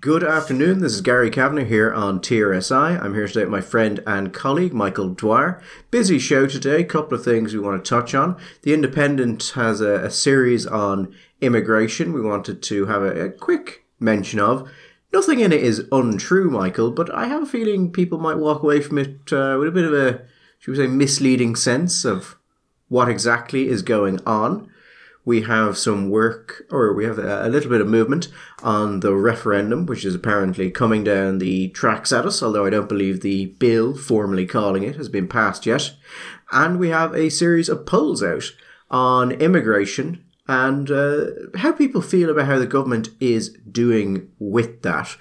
Good afternoon. This is Gary Kavanagh here on TRSI. I'm here today with my friend and colleague Michael Dwyer. Busy show today. A Couple of things we want to touch on. The Independent has a, a series on immigration. We wanted to have a, a quick mention of. Nothing in it is untrue, Michael, but I have a feeling people might walk away from it uh, with a bit of a, should we say, misleading sense of what exactly is going on we have some work, or we have a, little bit of movement on the referendum, which is apparently coming down the tracks at us, although I don't believe the bill formally calling it has been passed yet. And we have a series of polls out on immigration and uh, how people feel about how the government is doing with that.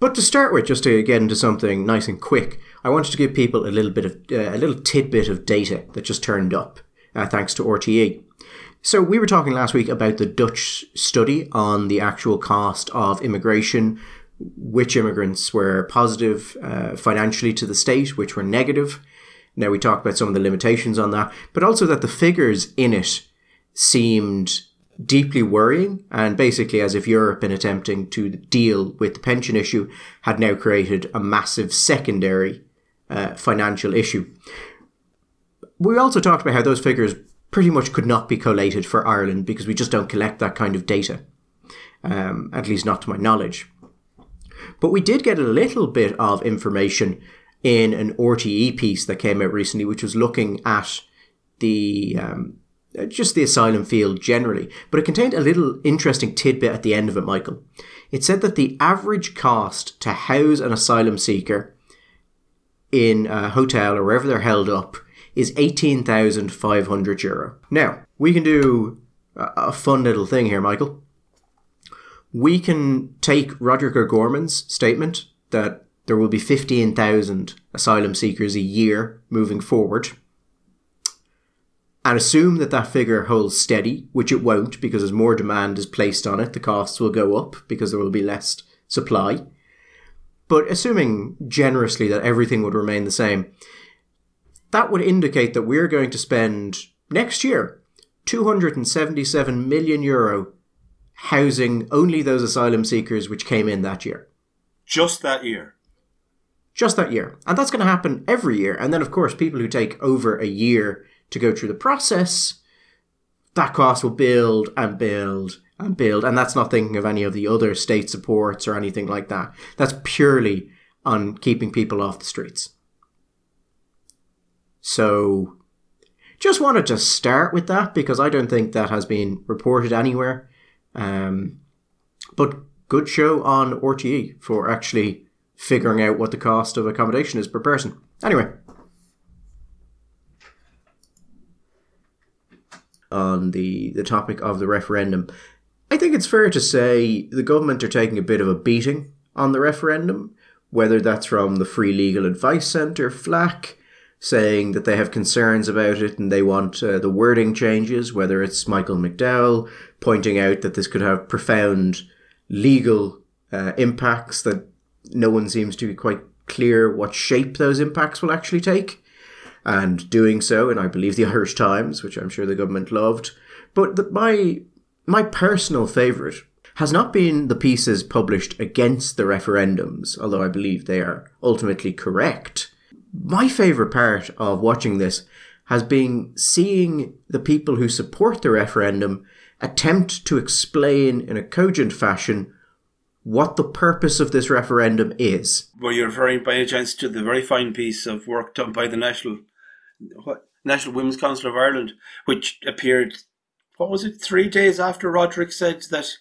But to start with, just to get into something nice and quick, I wanted to give people a little bit of uh, a little tidbit of data that just turned up, uh, thanks to RTE. So we were talking last week about the Dutch study on the actual cost of immigration, which immigrants were positive uh, financially to the state, which were negative. Now we talked about some of the limitations on that, but also that the figures in it seemed deeply worrying and basically as if Europe in attempting to deal with the pension issue had now created a massive secondary uh, financial issue. We also talked about how those figures pretty much could not be collated for Ireland because we just don't collect that kind of data, um, at least not to my knowledge. But we did get a little bit of information in an RTE piece that came out recently, which was looking at the um, just the asylum field generally. But it contained a little interesting tidbit at the end of it, Michael. It said that the average cost to house an asylum seeker in a hotel or wherever they're held up is 18,500 euro. Now, we can do a fun little thing here, Michael. We can take Roderick O'Gorman's statement that there will be 15,000 asylum seekers a year moving forward and assume that that figure holds steady, which it won't because as more demand is placed on it, the costs will go up because there will be less supply. But assuming generously that everything would remain the same, that would indicate that we're going to spend next year 277 million euro housing only those asylum seekers which came in that year. Just that year. Just that year. And that's going to happen every year. And then, of course, people who take over a year to go through the process, that cost will build and build and build. And that's not thinking of any of the other state supports or anything like that. That's purely on keeping people off the streets. So just wanted to start with that because I don't think that has been reported anywhere. Um, but good show on RTE for actually figuring out what the cost of accommodation is per person. Anyway. On the, the topic of the referendum, I think it's fair to say the government are taking a bit of a beating on the referendum, whether that's from the Free Legal Advice Centre, FLAC, saying that they have concerns about it and they want uh, the wording changes, whether it's Michael McDowell pointing out that this could have profound legal uh, impacts that no one seems to be quite clear what shape those impacts will actually take. And doing so, and I believe the Irish Times, which I'm sure the government loved. But the, my my personal favourite has not been the pieces published against the referendums, although I believe they are ultimately correct my favorite part of watching this has been seeing the people who support the referendum attempt to explain in a cogent fashion what the purpose of this referendum is. Well, you're referring by any chance to the very fine piece of work done by the National what, National Women's Council of Ireland, which appeared, what was it, three days after Roderick said that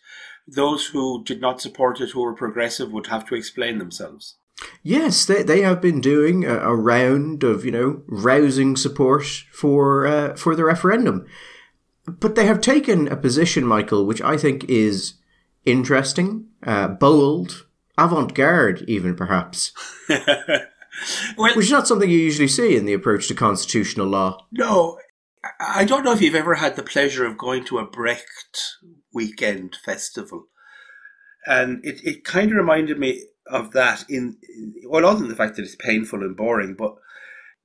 those who did not support it, who were progressive, would have to explain themselves. Yes, they, they have been doing a, a round of you know rousing support for uh, for the referendum, but they have taken a position, Michael, which I think is interesting, uh, bold, avant-garde, even perhaps. well, which is not something you usually see in the approach to constitutional law. No, I don't know if you've ever had the pleasure of going to a Brecht weekend festival. And it, it kind of reminded me of that in well, other than the fact that it's painful and boring, but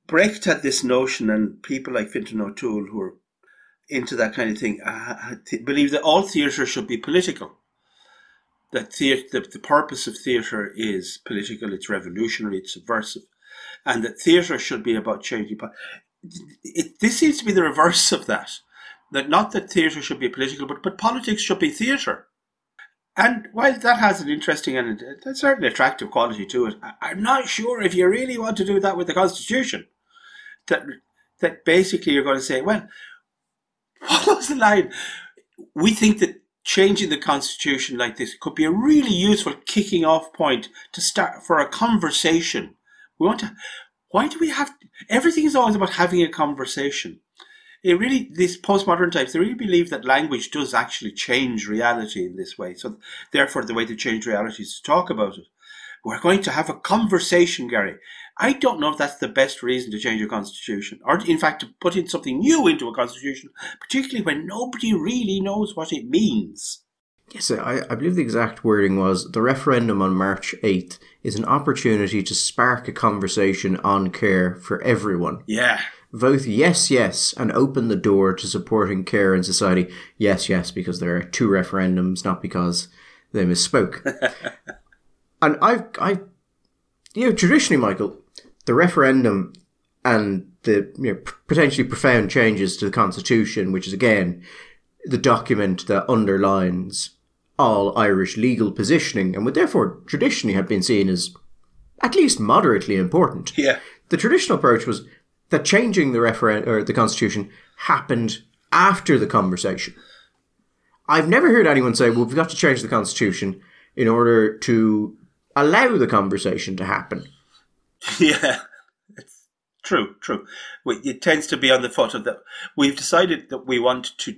Brecht had this notion, and people like Fintan O'Toole, who are into that kind of thing, uh, believe that all theatre should be political. that theatre, the, the purpose of theatre is political, it's revolutionary, it's subversive, and that theatre should be about changing. It, this seems to be the reverse of that. That not that theatre should be political, but, but politics should be theatre. And while that has an interesting and a certain attractive quality to it, I'm not sure if you really want to do that with the Constitution. That that basically you're going to say, well, what was the line? We think that changing the constitution like this could be a really useful kicking off point to start for a conversation. We want to. Why do we have? Everything is always about having a conversation. It really, these postmodern types, they really believe that language does actually change reality in this way. So, therefore, the way to change reality is to talk about it. We're going to have a conversation, Gary. I don't know if that's the best reason to change a constitution, or in fact to put in something new into a constitution, particularly when nobody really knows what it means. Yes, I, I believe the exact wording was the referendum on March 8th is an opportunity to spark a conversation on care for everyone. Yeah. Vote yes, yes, and open the door to supporting care in society. Yes, yes, because there are two referendums, not because they misspoke. and I've, I, you know, traditionally, Michael, the referendum and the you know, potentially profound changes to the constitution, which is again the document that underlines all Irish legal positioning and would therefore traditionally have been seen as at least moderately important. Yeah. The traditional approach was that changing the referendum or the constitution happened after the conversation. I've never heard anyone say, "Well, we've got to change the constitution in order to allow the conversation to happen." Yeah, it's true, true. It tends to be on the foot of that. We've decided that we want to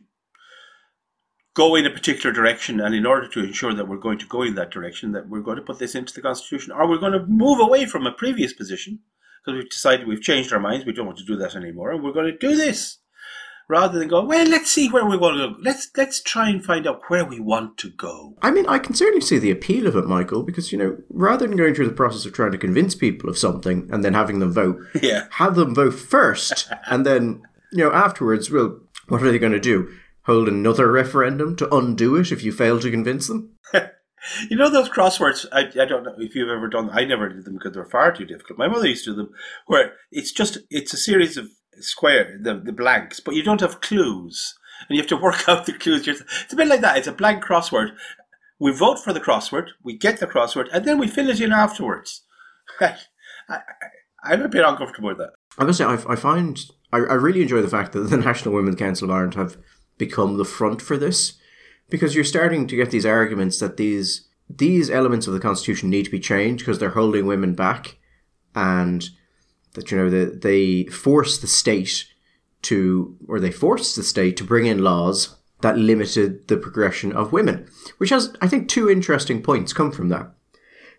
go in a particular direction, and in order to ensure that we're going to go in that direction, that we're going to put this into the constitution, or we're going to move away from a previous position because we've decided we've changed our minds. We don't want to do that anymore, and we're going to do this rather than go, well, let's see where we want to go. Let's let's try and find out where we want to go. I mean, I can certainly see the appeal of it, Michael, because you know, rather than going through the process of trying to convince people of something and then having them vote, yeah, have them vote first, and then you know afterwards, well, what are they going to do? Hold another referendum to undo it if you fail to convince them? you know those crosswords? I, I don't know if you've ever done. I never did them because they're far too difficult. My mother used to do them, where it's just it's a series of square the, the blanks, but you don't have clues, and you have to work out the clues. It's a bit like that. It's a blank crossword. We vote for the crossword, we get the crossword, and then we fill it in afterwards. I, am a bit uncomfortable with that. I must say, I, I find I, I really enjoy the fact that the National Women's Council of Ireland have become the front for this, because you're starting to get these arguments that these these elements of the constitution need to be changed because they're holding women back, and that you know that they force the state to or they forced the state to bring in laws that limited the progression of women which has i think two interesting points come from that.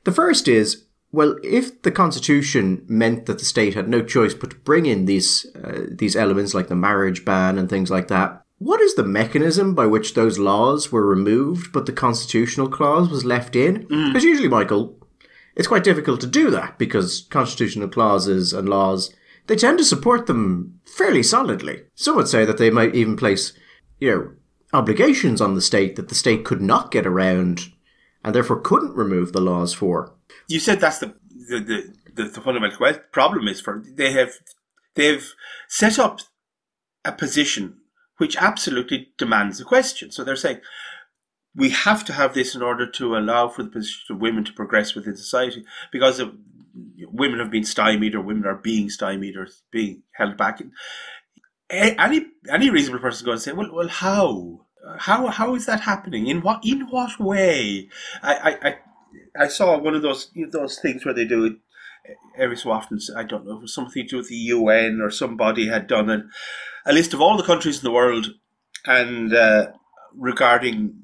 The first is well if the constitution meant that the state had no choice but to bring in these uh, these elements like the marriage ban and things like that what is the mechanism by which those laws were removed but the constitutional clause was left in because mm. usually michael it's quite difficult to do that because constitutional clauses and laws they tend to support them fairly solidly. Some would say that they might even place, you know, obligations on the state that the state could not get around and therefore couldn't remove the laws for. You said that's the the, the, the, the fundamental problem is for they have they've set up a position which absolutely demands a question. So they're saying, we have to have this in order to allow for the position of women to progress within society because of, women have been stymied or women are being stymied or being held back. Any any reasonable person is going to say, well, well, how? How how is that happening? In what in what way? I I, I saw one of those those things where they do it every so often. I don't know, it was something to do with the UN or somebody had done a, a list of all the countries in the world and uh, regarding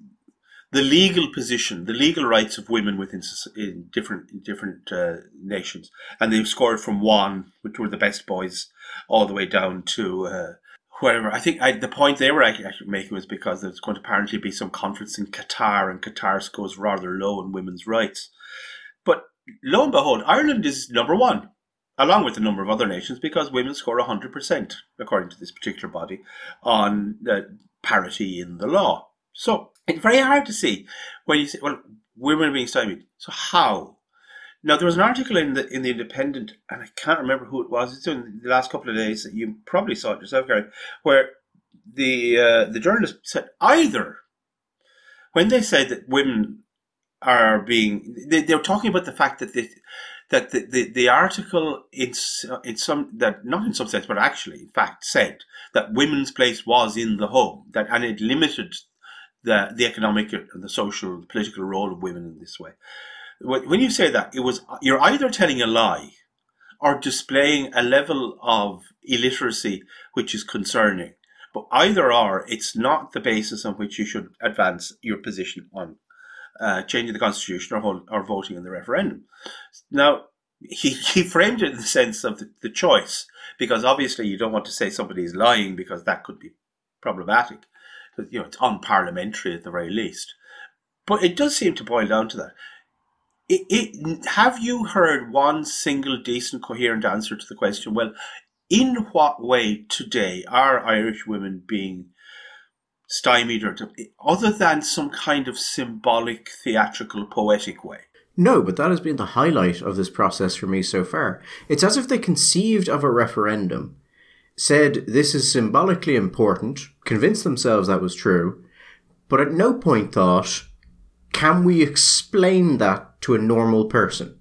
the legal position, the legal rights of women within in different in different uh, nations, and they've scored from one, which were the best boys, all the way down to uh, whatever. I think I, the point they were actually making was because there's going to apparently be some conference in Qatar, and Qatar scores rather low in women's rights. But lo and behold, Ireland is number one, along with a number of other nations, because women score 100%, according to this particular body, on parity in the law. So it's very hard to see when you say, well, women are being stymied. So how? Now there was an article in the in the Independent, and I can't remember who it was. It's in the last couple of days that you probably saw it yourself, Gary, where the uh, the journalist said either when they said that women are being they, they were talking about the fact that they, that the, the, the article in, in some that not in some sense but actually in fact said that women's place was in the home that and it limited the the economic and the social the political role of women in this way when you say that it was you're either telling a lie or displaying a level of illiteracy which is concerning but either or it's not the basis on which you should advance your position on uh, changing the constitution or, hold, or voting in the referendum. Now, he, he framed it in the sense of the, the choice, because obviously you don't want to say somebody is lying because that could be problematic. You know, it's unparliamentary at the very least. But it does seem to boil down to that. It, it, have you heard one single decent, coherent answer to the question? Well, in what way today are Irish women being stymied or other than some kind of symbolic, theatrical, poetic way. No, but that has been the highlight of this process for me so far. It's as if they conceived of a referendum, said this is symbolically important, convinced themselves that was true, but at no point thought, can we explain that to a normal person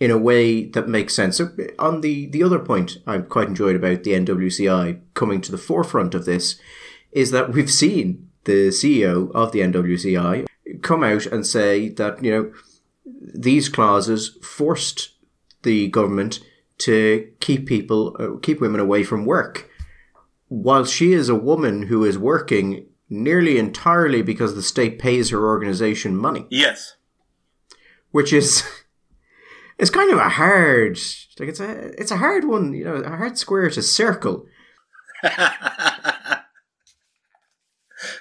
in a way that makes sense? So on the, the other point I quite enjoyed about the NWCI coming to the forefront of this is that we've seen the CEO of the NWCI come out and say that, you know, these clauses forced the government to keep people, uh, keep women away from work. While she is a woman who is working nearly entirely because the state pays her organization money. Yes. Which is, it's kind of a hard, like it's a, it's a hard one, you know, a hard square to circle.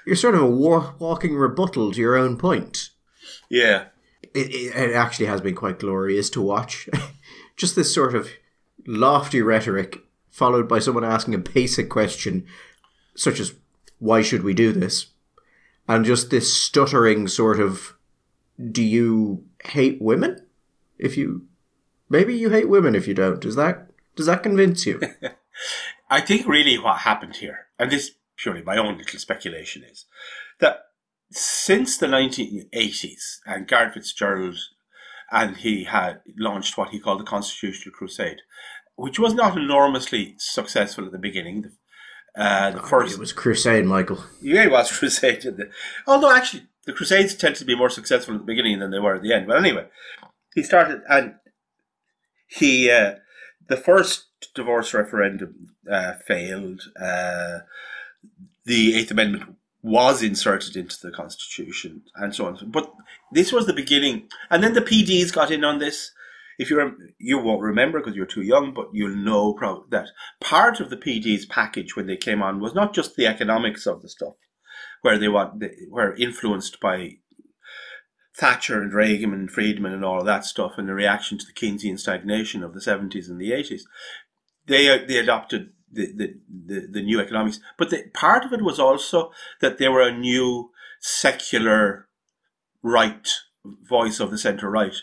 you're sort of a war- walking rebuttal to your own point. Yeah. It, it, actually has been quite glorious to watch. Just this sort of lofty rhetoric followed by someone asking a basic question, such as, why should we do this? And just this stuttering sort of, do you hate women? If you, maybe you hate women if you don't. Does that, does that convince you? I think really what happened here, and this purely my own little speculation is that since the 1980s and Garret FitzGerald and he had launched what he called the Constitutional Crusade, which was not enormously successful at the beginning. Uh, the oh, first it was crusade, Michael. Yeah, it was crusade. Although actually, the crusades tend to be more successful at the beginning than they were at the end. But anyway, he started and he uh, the first divorce referendum uh, failed. Uh, the Eighth Amendment was inserted into the Constitution and so on. But this was the beginning, and then the PDs got in on this. If you you won't remember because you're too young, but you'll know that part of the PD's package when they came on was not just the economics of the stuff, where they want were influenced by Thatcher and Reagan and Friedman and all of that stuff, and the reaction to the Keynesian stagnation of the seventies and the eighties. They uh, they adopted the, the, the, new economics. But the, part of it was also that they were a new secular right voice of the centre right.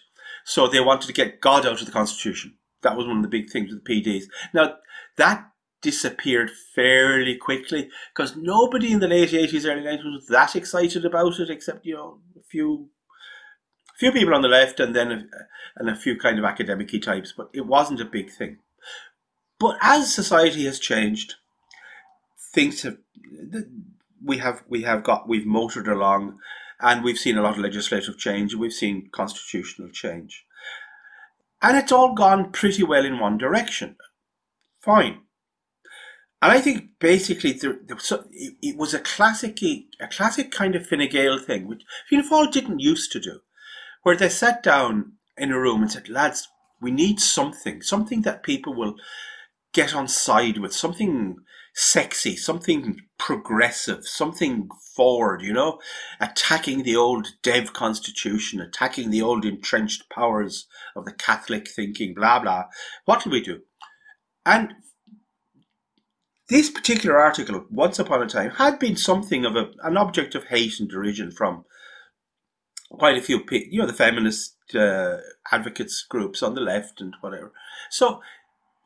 So they wanted to get God out of the constitution. That was one of the big things with the PDs. Now, that disappeared fairly quickly because nobody in the late 80s, early 90s was that excited about it, except, you know, a few few people on the left and then a, and a few kind of academic types, but it wasn't a big thing. But as society has changed, things have we have we have got we've motored along, and we've seen a lot of legislative change. We've seen constitutional change, and it's all gone pretty well in one direction. Fine. And I think basically there, there was, it, it, was a classic, a classic kind of Fine Gael thing, which Fianna Fáil didn't used to do, where they sat down in a room and said, "Lads, we need something, something that people will get on side with, something sexy, something progressive, something forward, you know, attacking the old dev constitution, attacking the old entrenched powers of the Catholic thinking, blah, blah. What do we do? And this particular article, once upon a time, had been something of a, an object of hate and derision from quite a few, you know, the feminist uh, advocates groups on the left and whatever. So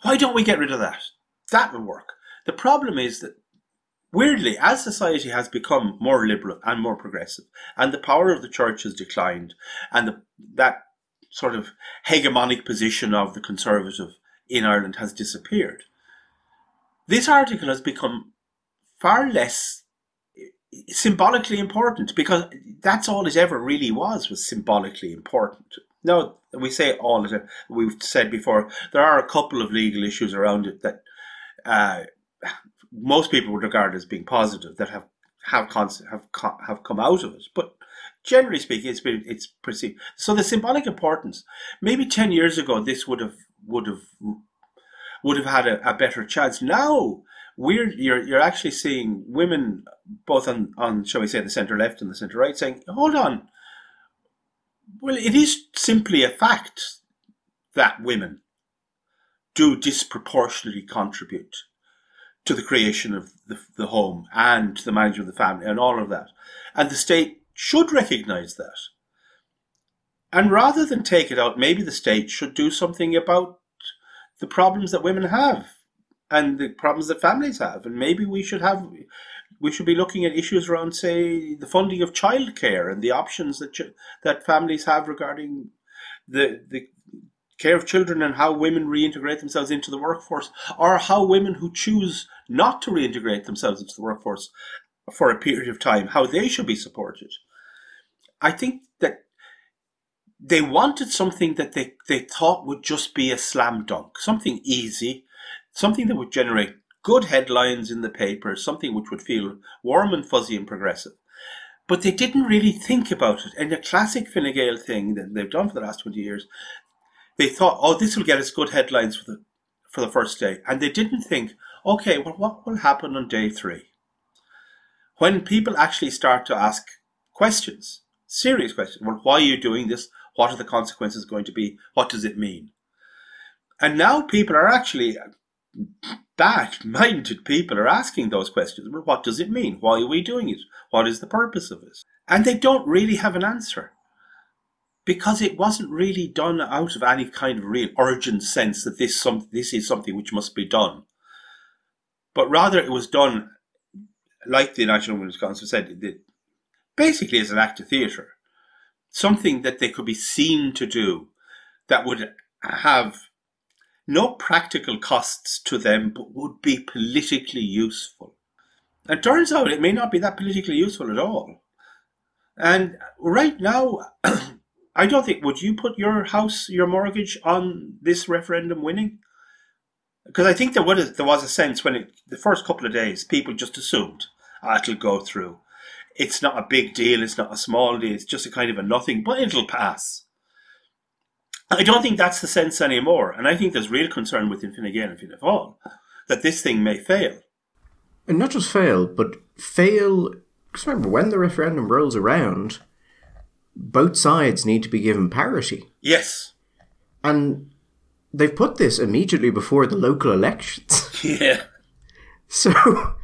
why don't we get rid of that? That will work. The problem is that weirdly, as society has become more liberal and more progressive, and the power of the church has declined, and the, that sort of hegemonic position of the conservative in Ireland has disappeared, this article has become far less eh, symbolically important because that's all it ever really was was symbolically important. Now we say all of it. We've said before there are a couple of legal issues around it that uh, most people would regard as being positive that have have have have come out of it, but. Generally speaking, it's been it's perceived. So the symbolic importance. Maybe ten years ago, this would have would have would have had a, a better chance. Now we're you're you're actually seeing women both on on shall we say the centre left and the centre right saying, hold on. Well, it is simply a fact that women do disproportionately contribute to the creation of the, the home and to the management of the family and all of that. And the state should recognise that. And rather than take it out, maybe the state should do something about the problems that women have and the problems that families have. And maybe we should have we should be looking at issues around, say, the funding of childcare and the options that ch- that families have regarding the the care of children and how women reintegrate themselves into the workforce, or how women who choose not to reintegrate themselves into the workforce for a period of time, how they should be supported. I think that they wanted something that they, they thought would just be a slam dunk, something easy, something that would generate good headlines in the paper, something which would feel warm and fuzzy and progressive. But they didn't really think about it. And the classic Fine Gael thing that they've done for the last 20 years, they thought, oh, this will get us good headlines for the, for the first day. And they didn't think, okay, well, what will happen on day three? When people actually start to ask questions, serious questions, well, why are you doing this? What are the consequences going to be? What does it mean? And now people are actually bad minded people are asking those questions. Well, what does it mean? Why are we doing it? What is the purpose of it? And they don't really have an answer because it wasn't really done out of any kind of real urgent sense that this some this is something which must be done, but rather it was done like the National Women's Council said, it did, basically as an act of theatre something that they could be seen to do that would have no practical costs to them, but would be politically useful. It turns out it may not be that politically useful at all. And right now, I don't think, would you put your house, your mortgage on this referendum winning? Because I think there, would, there was a sense when it, the first couple of days, people just assumed, ah, it'll go through it's not a big deal, it's not a small deal, it's just a kind of a nothing, but it'll pass. I don't think that's the sense anymore, and I think there's real concern within Fine Gael and Fianna Fáil that this thing may fail. And not just fail, but fail. Because remember, when the referendum rolls around, both sides need to be given parity. Yes. And they've put this immediately before the local elections. Yeah. So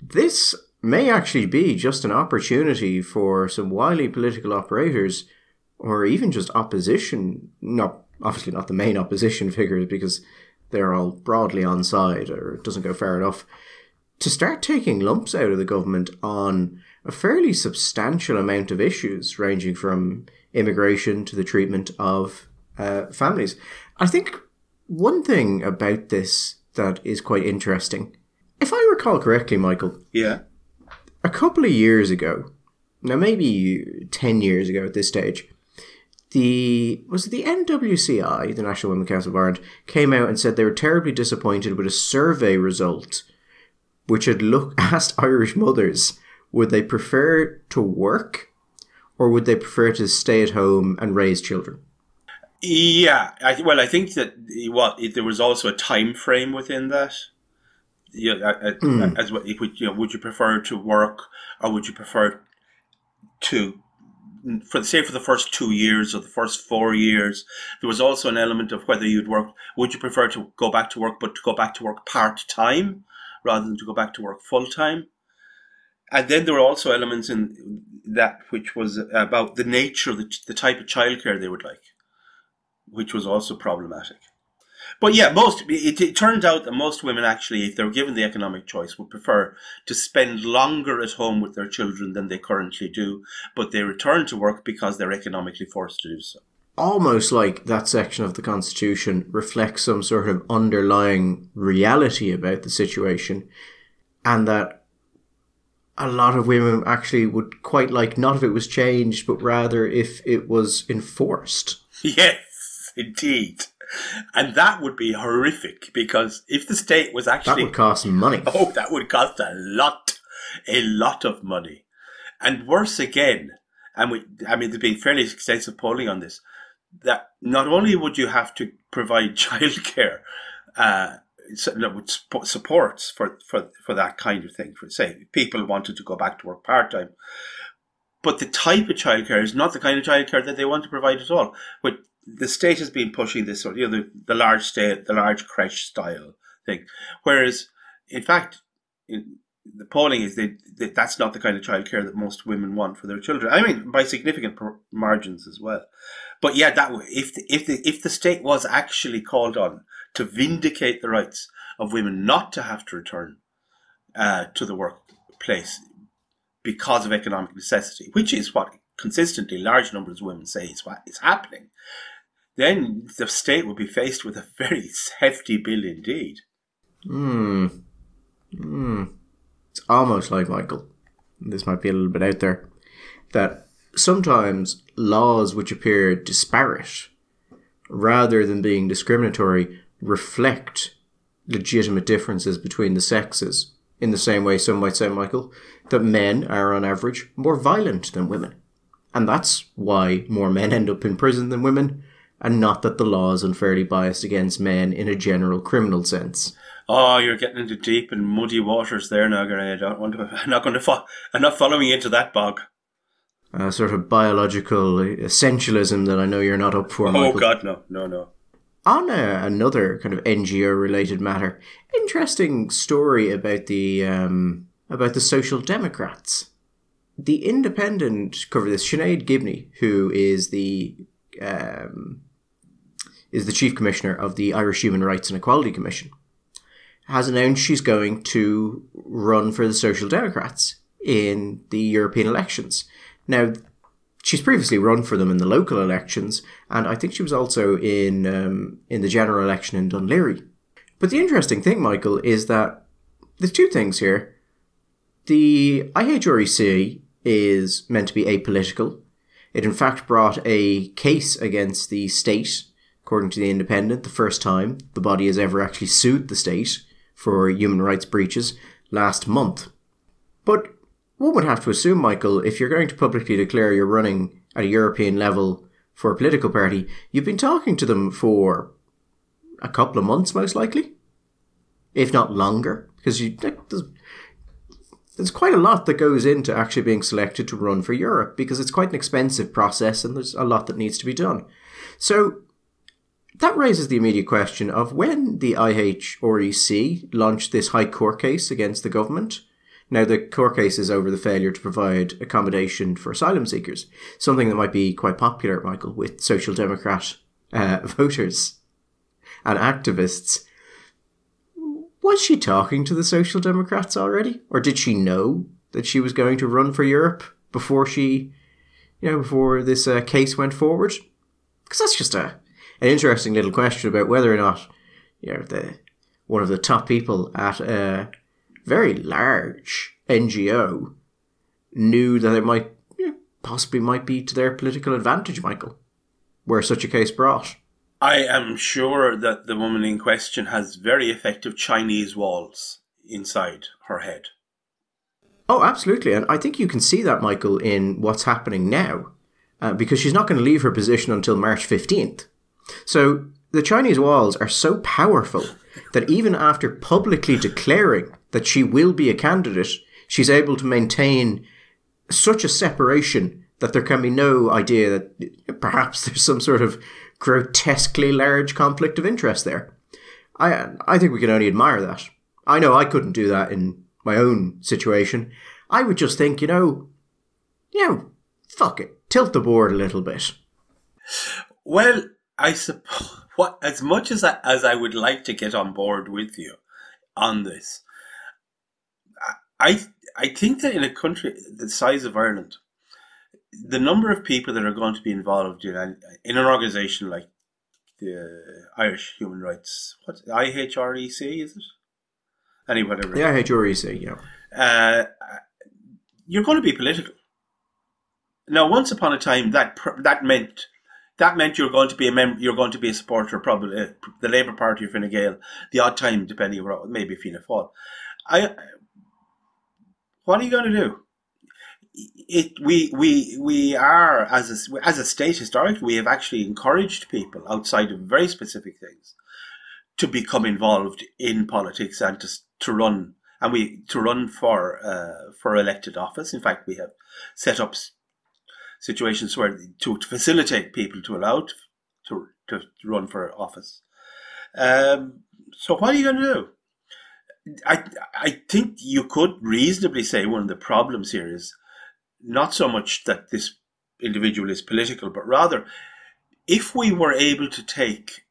this may actually be just an opportunity for some wily political operators or even just opposition, not obviously not the main opposition figures because they're all broadly on side or it doesn't go far enough, to start taking lumps out of the government on a fairly substantial amount of issues ranging from immigration to the treatment of uh, families. I think one thing about this that is quite interesting, if I recall correctly, Michael. Yeah a couple of years ago, now maybe 10 years ago at this stage, the was it the NWCI, the National Women's Council of Ireland, came out and said they were terribly disappointed with a survey result which had look asked Irish mothers would they prefer to work or would they prefer to stay at home and raise children? Yeah, I, well, I think that what there was also a time frame within that you know, mm. as what would you know would you prefer to work or would you prefer to for say for the first two years or the first four years there was also an element of whether you'd work would you prefer to go back to work but to go back to work part time rather than to go back to work full time And then there were also elements in that which was about the nature the, the type of childcare they would like, which was also problematic. But yeah, most it, it turns out that most women actually, if they're given the economic choice, would prefer to spend longer at home with their children than they currently do, but they return to work because they're economically forced to do so. Almost like that section of the Constitution reflects some sort of underlying reality about the situation, and that a lot of women actually would quite like not if it was changed, but rather if it was enforced. Yes, indeed. And that would be horrific because if the state was actually. That would cost money. Oh, that would cost a lot. A lot of money. And worse again, and we, I mean, there's been fairly extensive polling on this, that not only would you have to provide childcare, uh, supports for, for, for that kind of thing, for say people wanted to go back to work part time, but the type of childcare is not the kind of childcare that they want to provide at all. But the state has been pushing this sort, you know, the, the large state, the large creche style thing. Whereas, in fact, in, the polling is that, that that's not the kind of childcare that most women want for their children. I mean, by significant margins as well. But yeah, that if the, if the if the state was actually called on to vindicate the rights of women not to have to return uh, to the workplace because of economic necessity, which is what consistently large numbers of women say is what is happening, then the state would be faced with a very hefty bill indeed. Hmm. Hmm. It's almost like Michael. This might be a little bit out there. That sometimes laws which appear disparate, rather than being discriminatory, reflect legitimate differences between the sexes. In the same way, some might say, Michael, that men are on average more violent than women. And that's why more men end up in prison than women, and not that the law is unfairly biased against men in a general criminal sense. Oh, you're getting into deep and muddy waters there now, Gary. I don't want to. I'm not going to. Fo- I'm not following into that bog. A sort of biological essentialism that I know you're not up for. Oh Michael. God, no, no, no. On another kind of NGO related matter, interesting story about the um, about the Social Democrats. The Independent cover this. Sinead Gibney, who is the um, is the chief commissioner of the Irish Human Rights and Equality Commission, has announced she's going to run for the Social Democrats in the European elections. Now, she's previously run for them in the local elections, and I think she was also in um, in the general election in Laoghaire. But the interesting thing, Michael, is that there's two things here. The IHREC is meant to be apolitical. It in fact brought a case against the state, according to the Independent, the first time the body has ever actually sued the state for human rights breaches last month. But one would have to assume, Michael, if you're going to publicly declare you're running at a European level for a political party, you've been talking to them for a couple of months, most likely, if not longer, because you there's, there's quite a lot that goes into actually being selected to run for Europe because it's quite an expensive process and there's a lot that needs to be done. So that raises the immediate question of when the IHREC launched this high court case against the government. Now, the court case is over the failure to provide accommodation for asylum seekers, something that might be quite popular, Michael, with Social Democrat uh, voters and activists. Was she talking to the Social Democrats already? Or did she know that she was going to run for Europe before she, you know, before this uh, case went forward? Because that's just a an interesting little question about whether or not you know the one of the top people at a very large NGO knew that it might you know, possibly might be to their political advantage, Michael, were such a case brought. I am sure that the woman in question has very effective Chinese walls inside her head. Oh, absolutely. And I think you can see that, Michael, in what's happening now, uh, because she's not going to leave her position until March 15th. So the Chinese walls are so powerful that even after publicly declaring that she will be a candidate, she's able to maintain such a separation that there can be no idea that perhaps there's some sort of grotesquely large conflict of interest there. I I think we can only admire that. I know I couldn't do that in my own situation. I would just think, you know, you know, fuck it, tilt the board a little bit. Well, I suppose what as much as I, as I would like to get on board with you on this, I I think that in a country the size of Ireland, the number of people that are going to be involved in an, in an organisation like the Irish Human Rights, what IHREC is it? Any whatever. The IHREC, yeah. Uh, you're going to be political. Now, once upon a time, that that meant that meant you're going to be a member, you're going to be a supporter, probably uh, the Labour Party or Fine Gael, the odd time, depending on maybe Fianna Fáil. I, what are you going to do? It we we we are as a, as a state historically we have actually encouraged people outside of very specific things to become involved in politics and to to run and we to run for uh, for elected office. In fact, we have set up situations where to, to facilitate people to allow to, to, to run for office. Um, so what are you going to do? I I think you could reasonably say one of the problems here is not so much that this individual is political, but rather if we were able to take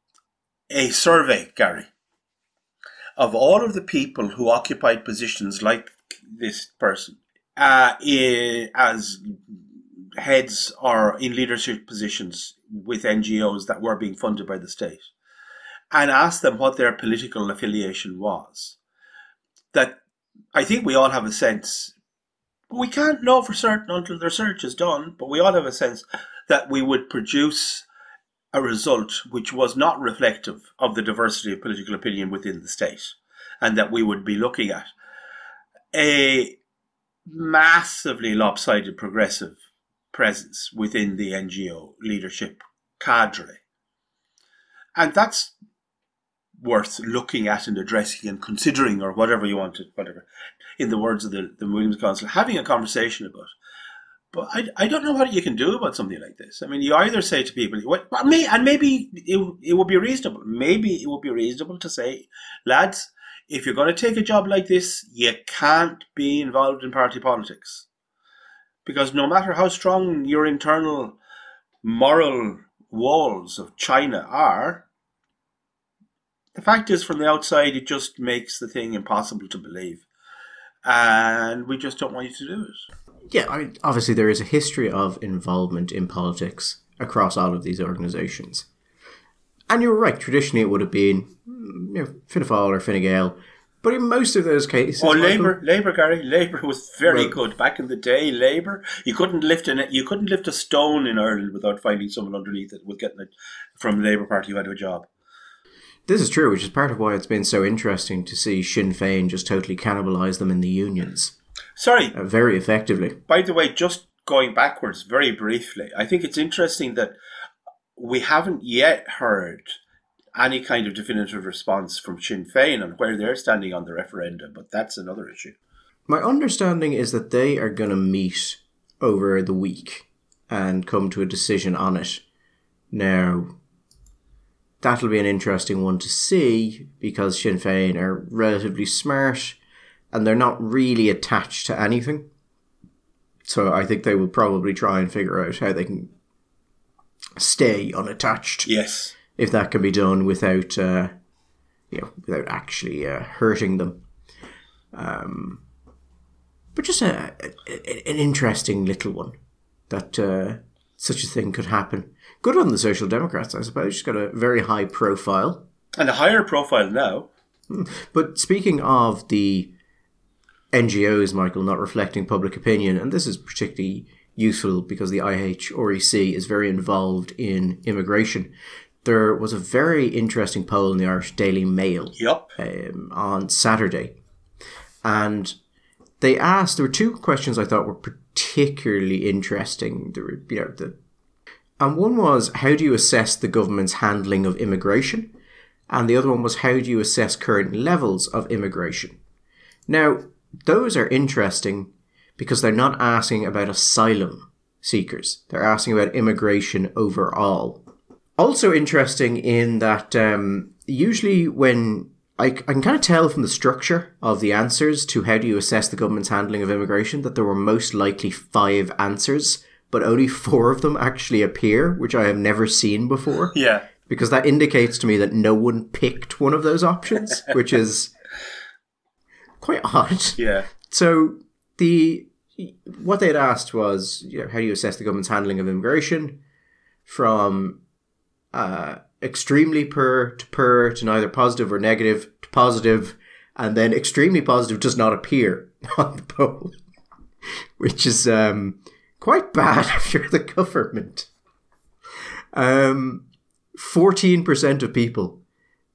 a survey, Gary, of all of the people who occupied positions like this person uh, as heads or in leadership positions with NGOs that were being funded by the state and ask them what their political affiliation was. That I think we all have a sense, we can't know for certain until the research is done, but we all have a sense that we would produce a result which was not reflective of the diversity of political opinion within the state, and that we would be looking at a massively lopsided progressive presence within the NGO leadership cadre. And that's worth looking at and addressing and considering, or whatever you want to, whatever, in the words of the, the Women's Council, having a conversation about. But I, I don't know what you can do about something like this. I mean, you either say to people, what, may, and maybe it, it would be reasonable, maybe it would be reasonable to say, lads, if you're going to take a job like this, you can't be involved in party politics because no matter how strong your internal moral walls of China are, the fact is, from the outside, it just makes the thing impossible to believe. And we just don't want you to do it. Yeah, I mean, obviously, there is a history of involvement in politics across all of these organisations. And you're right, traditionally it would have been you know, Fianna Fáil or Fine Gael but in most of those cases, oh, Labour, Labour, Gary, Labour was very well, good back in the day. Labour, you couldn't lift an, you couldn't lift a stone in Ireland without finding someone underneath it with getting it from the Labour Party who had a job. This is true, which is part of why it's been so interesting to see Sinn Féin just totally cannibalise them in the unions. Sorry, uh, very effectively. By the way, just going backwards very briefly, I think it's interesting that we haven't yet heard any kind of definitive response from Sinn Féin on where they're standing on the referendum, but that's another issue. My understanding is that they are going to meet over the week and come to a decision on it. Now, that'll be an interesting one to see because Sinn Féin are relatively smart and they're not really attached to anything. So I think they will probably try and figure out how they can stay unattached. Yes if that can be done without uh, you know without actually uh, hurting them. Um, but just a, a, an interesting little one that uh, such a thing could happen. Good on the Social Democrats, I suppose. She's got a very high profile. And a higher profile now. Hmm. But speaking of the NGOs, Michael, not reflecting public opinion, and this is particularly useful because the IHREC is very involved in immigration there was a very interesting poll in the Irish Daily Mail yep. um, on Saturday. And they asked, there were two questions I thought were particularly interesting. There were, you know, the, and one was, how do you assess the government's handling of immigration? And the other one was, how do you assess current levels of immigration? Now, those are interesting because they're not asking about asylum seekers. They're asking about immigration overall also interesting in that um, usually when I, I can kind of tell from the structure of the answers to how do you assess the government's handling of immigration that there were most likely five answers, but only four of them actually appear, which I have never seen before. Yeah. Because that indicates to me that no one picked one of those options, which is quite odd. Yeah. So the what they had asked was, you know, how do you assess the government's handling of immigration from uh, extremely poor to poor to neither positive or negative to positive, and then extremely positive does not appear on the poll, which is um, quite bad if you're the government. Um, 14% of people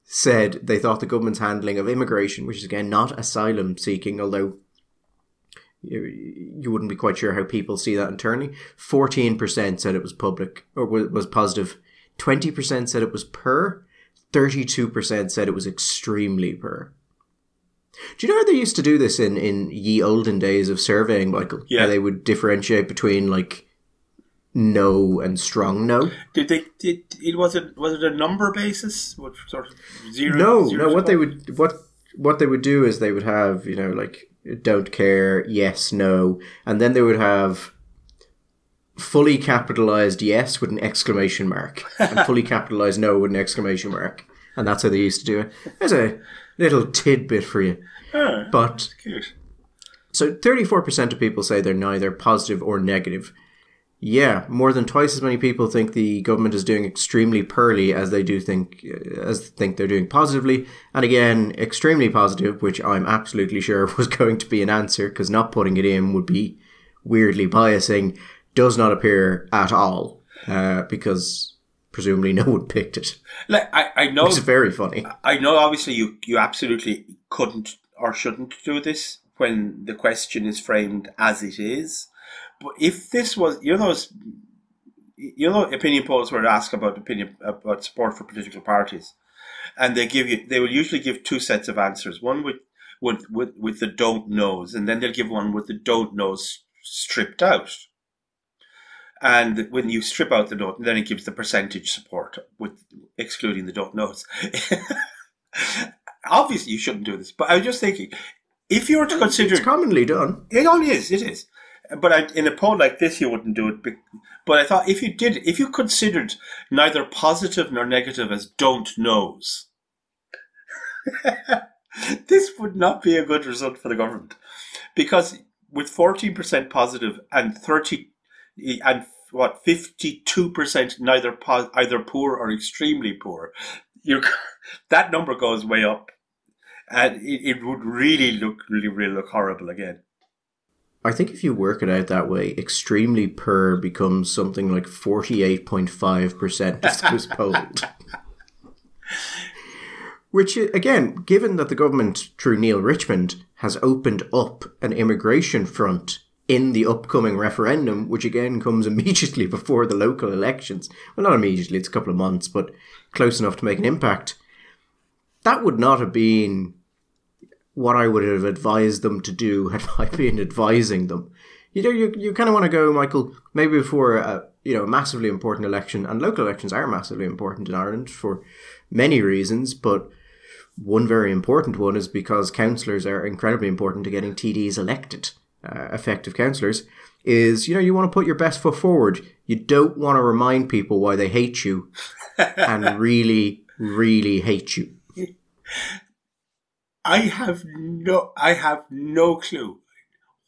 said they thought the government's handling of immigration, which is again not asylum seeking, although you, you wouldn't be quite sure how people see that internally. 14% said it was public or was positive. 20% said it was per. 32% said it was extremely per. Do you know how they used to do this in, in ye olden days of surveying, Michael? Yeah. How they would differentiate between like no and strong no? Did they? Did it was it was it a number basis? What sort of zero? No, zero no. What they would what what they would do is they would have you know like don't care, yes, no, and then they would have fully capitalized yes with an exclamation mark and fully capitalized no with an exclamation mark, and that's how they used to do it. There's a little tidbit for you, Ah, but cute. so 34% of people say they're neither positive or negative. Yeah, more than twice as many people think the government is doing extremely poorly as they do think as think they're doing positively. And again, extremely positive, which I'm absolutely sure was going to be an answer because not putting it in would be weirdly biasing, does not appear at all uh, because presumably no one picked it. Like I, I know is very funny. I know obviously you, you absolutely couldn't or shouldn't do this when the question is framed as it is. But if this was, you know, those, you know, opinion polls where they ask about opinion about support for political parties, and they give you, they will usually give two sets of answers. One with with with, with the don't knows, and then they'll give one with the don't knows stripped out. And when you strip out the don't, then it gives the percentage support with excluding the don't knows. Obviously, you shouldn't do this, but I was just thinking, if you were to consider, It's commonly done. it only is, it is. But I, in a poll like this, you wouldn't do it. But I thought if you did, if you considered neither positive nor negative as don't knows, this would not be a good result for the government, because with fourteen percent positive and thirty and what fifty two percent neither po- either poor or extremely poor, you that number goes way up, and it, it would really look really really look horrible again. I think if you work it out that way, extremely poor becomes something like 48.5% of those polled. Which, uh, again, given that the government, through Neale Richmond, has opened up an immigration front in the upcoming referendum, which again comes immediately before the local elections. Well, not immediately, it's a couple of months, but close enough to make an impact. That would not have been what I would have advised them to do had I been advising them. You know, you, you kind of want to go, Michael, maybe before a, you know, a massively important election, and local elections are massively important in Ireland for many reasons, but one very important one is because councillors are incredibly important to getting TDs elected, uh, effective counselors is, you know, you want to put your best foot forward. You don't want to remind people why they hate you and really, really hate you. I have no, I have no clue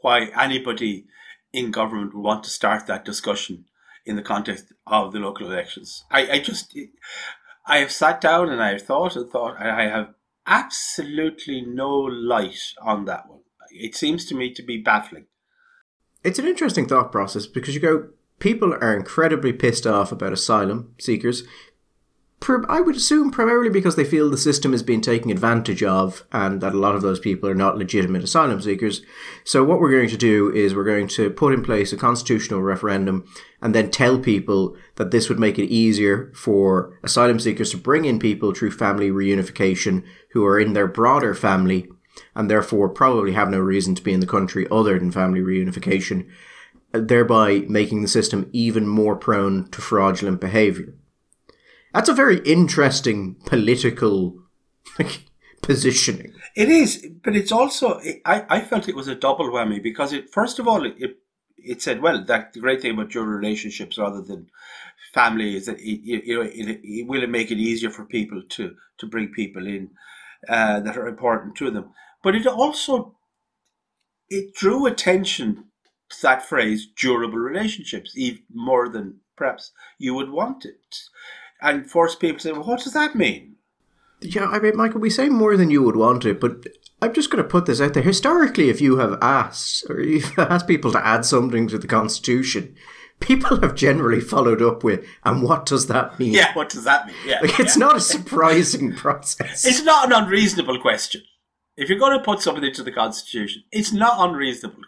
why anybody in government would want to start that discussion in the context of the local elections. I, I just, I have sat down and I have thought and thought, and I have absolutely no light on that one. It seems to me to be baffling. It's an interesting thought process because you go, people are incredibly pissed off about asylum seekers. I would assume primarily because they feel the system is being taken advantage of and that a lot of those people are not legitimate asylum seekers. So, what we're going to do is we're going to put in place a constitutional referendum and then tell people that this would make it easier for asylum seekers to bring in people through family reunification who are in their broader family and therefore probably have no reason to be in the country other than family reunification, thereby making the system even more prone to fraudulent behaviour. That's a very interesting political positioning. It is, but it's also I, I felt it was a double whammy because it first of all it it said well that the great thing about your relationships rather than family is that it, you know it, it will make it easier for people to to bring people in uh, that are important to them, but it also it drew attention to that phrase durable relationships even more than perhaps you would want it, and forced people to say well what does that mean yeah, I mean, Michael, we say more than you would want it, but I'm just going to put this out there. Historically, if you have asked or you've asked people to add something to the Constitution, people have generally followed up with, "And what does that mean?" Yeah, what does that mean? Yeah, like it's yeah. not a surprising process. It's not an unreasonable question. If you're going to put something into the Constitution, it's not unreasonable.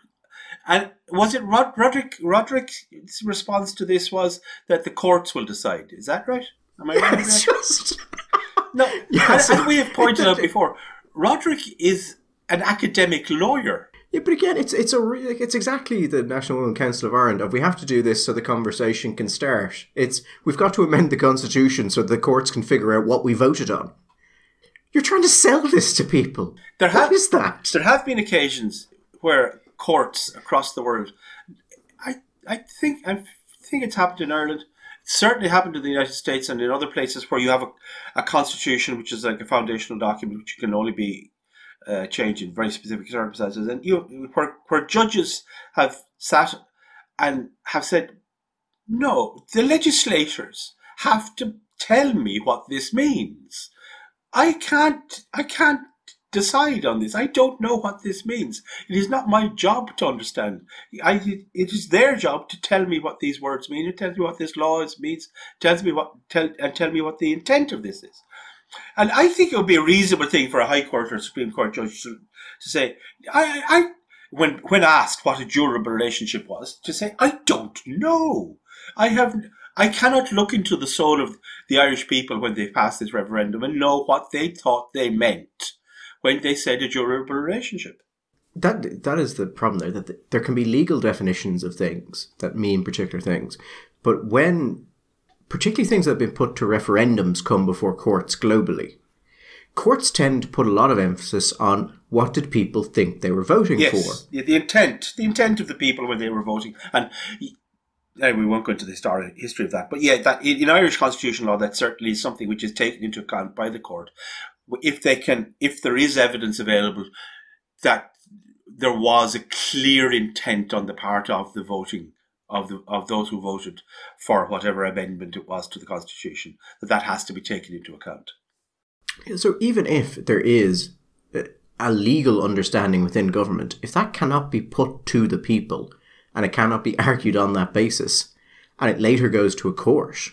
And was it Rod- Roderic? Roderic's response to this was that the courts will decide. Is that right? Am I right? It's just no, yes. as, as we have pointed out before, Roderic is an academic lawyer. Yeah, but again, it's it's a re- it's exactly the National Women Council of Ireland of we have to do this so the conversation can start. It's we've got to amend the constitution so the courts can figure out what we voted on. You're trying to sell this to people. There have, what is that? There have been occasions where courts across the world, I I think I think it's happened in Ireland, certainly happened in the United States and in other places where you have a, a constitution, which is like a foundational document, which can only be uh, changed in very specific circumstances, and you where, where judges have sat and have said, no, the legislators have to tell me what this means. I can't, I can't decide on this. I don't know what this means. It is not my job to understand. I, it is their job to tell me what these words mean. It tells me what this law is, means. Tells me what tell and tell me what the intent of this is. And I think it would be a reasonable thing for a High Court or Supreme Court judge to, to say, I, I, when when asked what a durable relationship was, to say, I don't know. I have. I cannot look into the soul of the Irish people when they passed this referendum and know what they thought they meant when they said a durable relationship. That that is the problem there. That there can be legal definitions of things that mean particular things, but when particularly things that have been put to referendums come before courts globally, courts tend to put a lot of emphasis on what did people think they were voting yes, for. The intent, the intent of the people when they were voting, and we won't go into the history of that, but yeah, that in Irish constitutional law, that's certainly is something which is taken into account by the court if they can, if there is evidence available that there was a clear intent on the part of the voting of the of those who voted for whatever amendment it was to the constitution, that that has to be taken into account. So even if there is a legal understanding within government, if that cannot be put to the people and it cannot be argued on that basis, and it later goes to a court,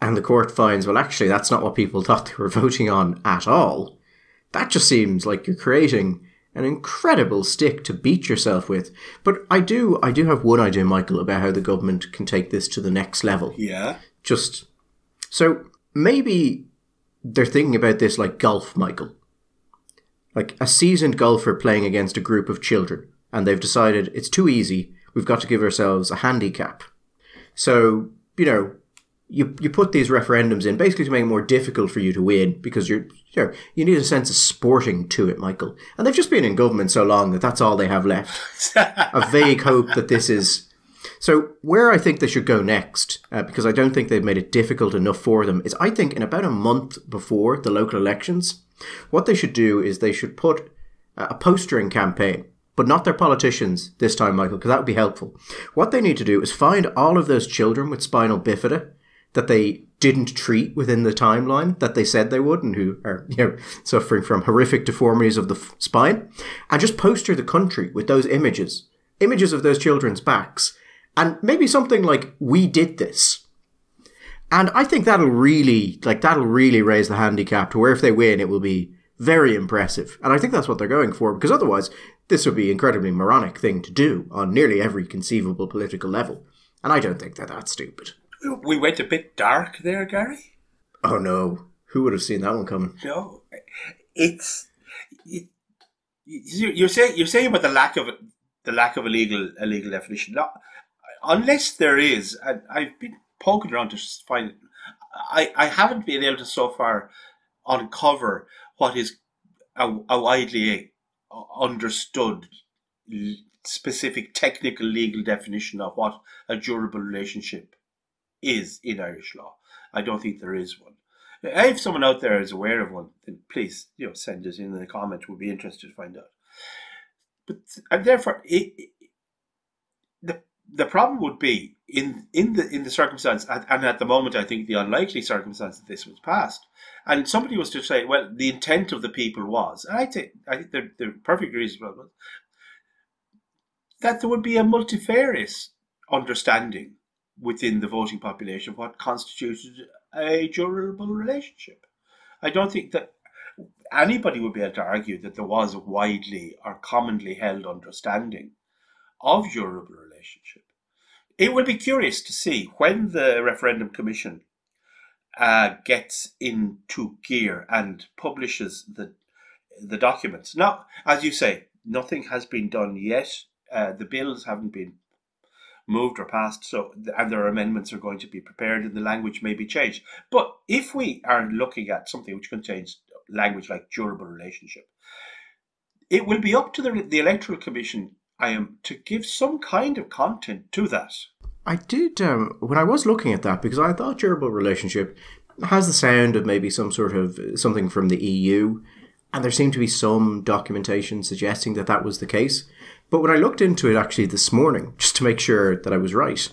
and the court finds, well, actually, that's not what people thought they were voting on at all, that just seems like you're creating an incredible stick to beat yourself with. But I do, I do have one idea, Michael, about how the government can take this to the next level. Yeah. Just so maybe they're thinking about this like golf, Michael. Like a seasoned golfer playing against a group of children, and they've decided it's too easy. We've got to give ourselves a handicap. So you know, you you put these referendums in basically to make it more difficult for you to win because you're you, you need a sense of sporting to it, Michael. And they've just been in government so long that that's all they have left. a vague hope that this is. So where I think they should go next, uh, because I don't think they've made it difficult enough for them, is I think in about a month before the local elections, what they should do is they should put a postering campaign but not their politicians this time, Michael, because that would be helpful. What they need to do is find all of those children with spinal bifida that they didn't treat within the timeline that they said they would and who are you know suffering from horrific deformities of the f- spine and just poster the country with those images images of those children's backs. And maybe something like we did this. And i think that'll really like that'll really raise the handicap to where if they win it will be very impressive. And i think that's what they're going for because otherwise this would be an incredibly moronic thing to do on nearly every conceivable political level and i don't think they're that stupid we went a bit dark there, Gary. Oh no, who would have seen that one coming? No, it's it, you're saying you're saying about the lack of the lack of a legal a legal definition. Not, unless there is, and I've been poking around to find it. I, I haven't been able to so far uncover what is a, a widely understood specific technical legal definition of what a durable relationship is in Irish law. I don't think there is one. Uh, if someone out there is aware of one, then please, you know, send it in the comment. We'll be interested to find out. But and therefore, it, it, the the problem would be in in the in the circumstance, and at the moment, I think the unlikely circumstance that this was passed, and somebody was to say, well, the intent of the people was, and I think I think they're, they're perfectly reasonable, that there would be a multifarious understanding within the voting population of what constituted a durable relationship. I don't think that anybody would be able to argue that there was a widely or commonly held understanding of durable relationship. It will be curious to see when the referendum commission uh, gets into gear and publishes the the documents. Now, as you say, nothing has been done yet. Uh, the bills haven't been moved or passed. So, and their amendments are going to be prepared, and the language may be changed. But if we are looking at something which contains language like durable relationship, it will be up to the, the electoral commission. I am to give some kind of content to that. I did um, when I was looking at that because I thought durable relationship has the sound of maybe some sort of something from the EU, and there seemed to be some documentation suggesting that that was the case. But when I looked into it actually this morning, just to make sure that I was right,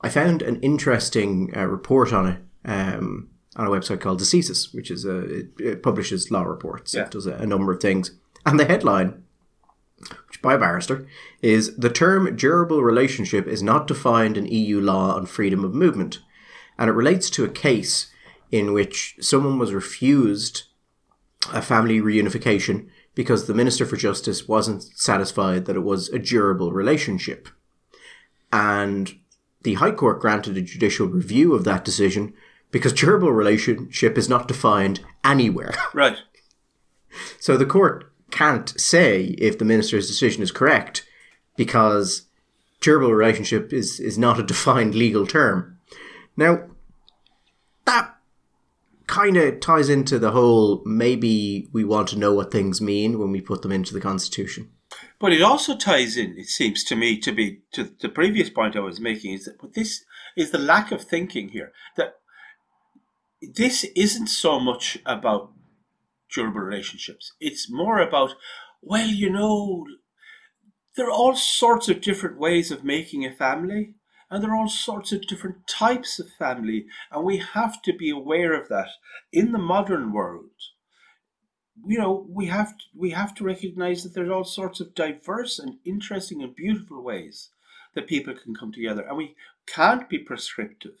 I found an interesting uh, report on it um, on a website called Decisis, which is a it, it publishes law reports. Yeah. It does a, a number of things, and the headline, by a barrister, is the term durable relationship is not defined in EU law on freedom of movement, and it relates to a case in which someone was refused a family reunification because the Minister for Justice wasn't satisfied that it was a durable relationship. And the High Court granted a judicial review of that decision because durable relationship is not defined anywhere. Right. So the court can't say if the minister's decision is correct because durable relationship is, is not a defined legal term. Now, that kind of ties into the whole maybe we want to know what things mean when we put them into the Constitution. But it also ties in, it seems to me, to be to the previous point I was making is that this is the lack of thinking here. That this isn't so much about durable relationships. It's more about, well, you know, there are all sorts of different ways of making a family and there are all sorts of different types of family, and we have to be aware of that in the modern world. You know, we have to, we have to recognize that there's all sorts of diverse and interesting and beautiful ways that people can come together, and we can't be prescriptive.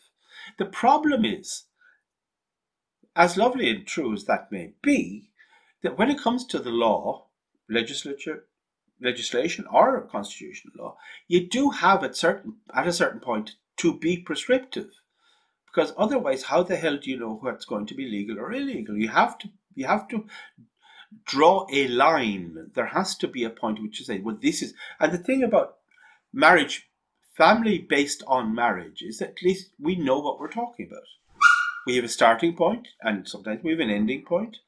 The problem is, as lovely and true as that may be, that when it comes to the law, legislature, legislation or constitutional law, you do have at certain at a certain point to be prescriptive, because otherwise, how the hell do you know what's going to be legal or illegal? You have to you have to draw a line. There has to be a point which you say, well, this is. And the thing about marriage, family based on marriage, is at least we know what we're talking about. We have a starting point, and sometimes we have an ending point.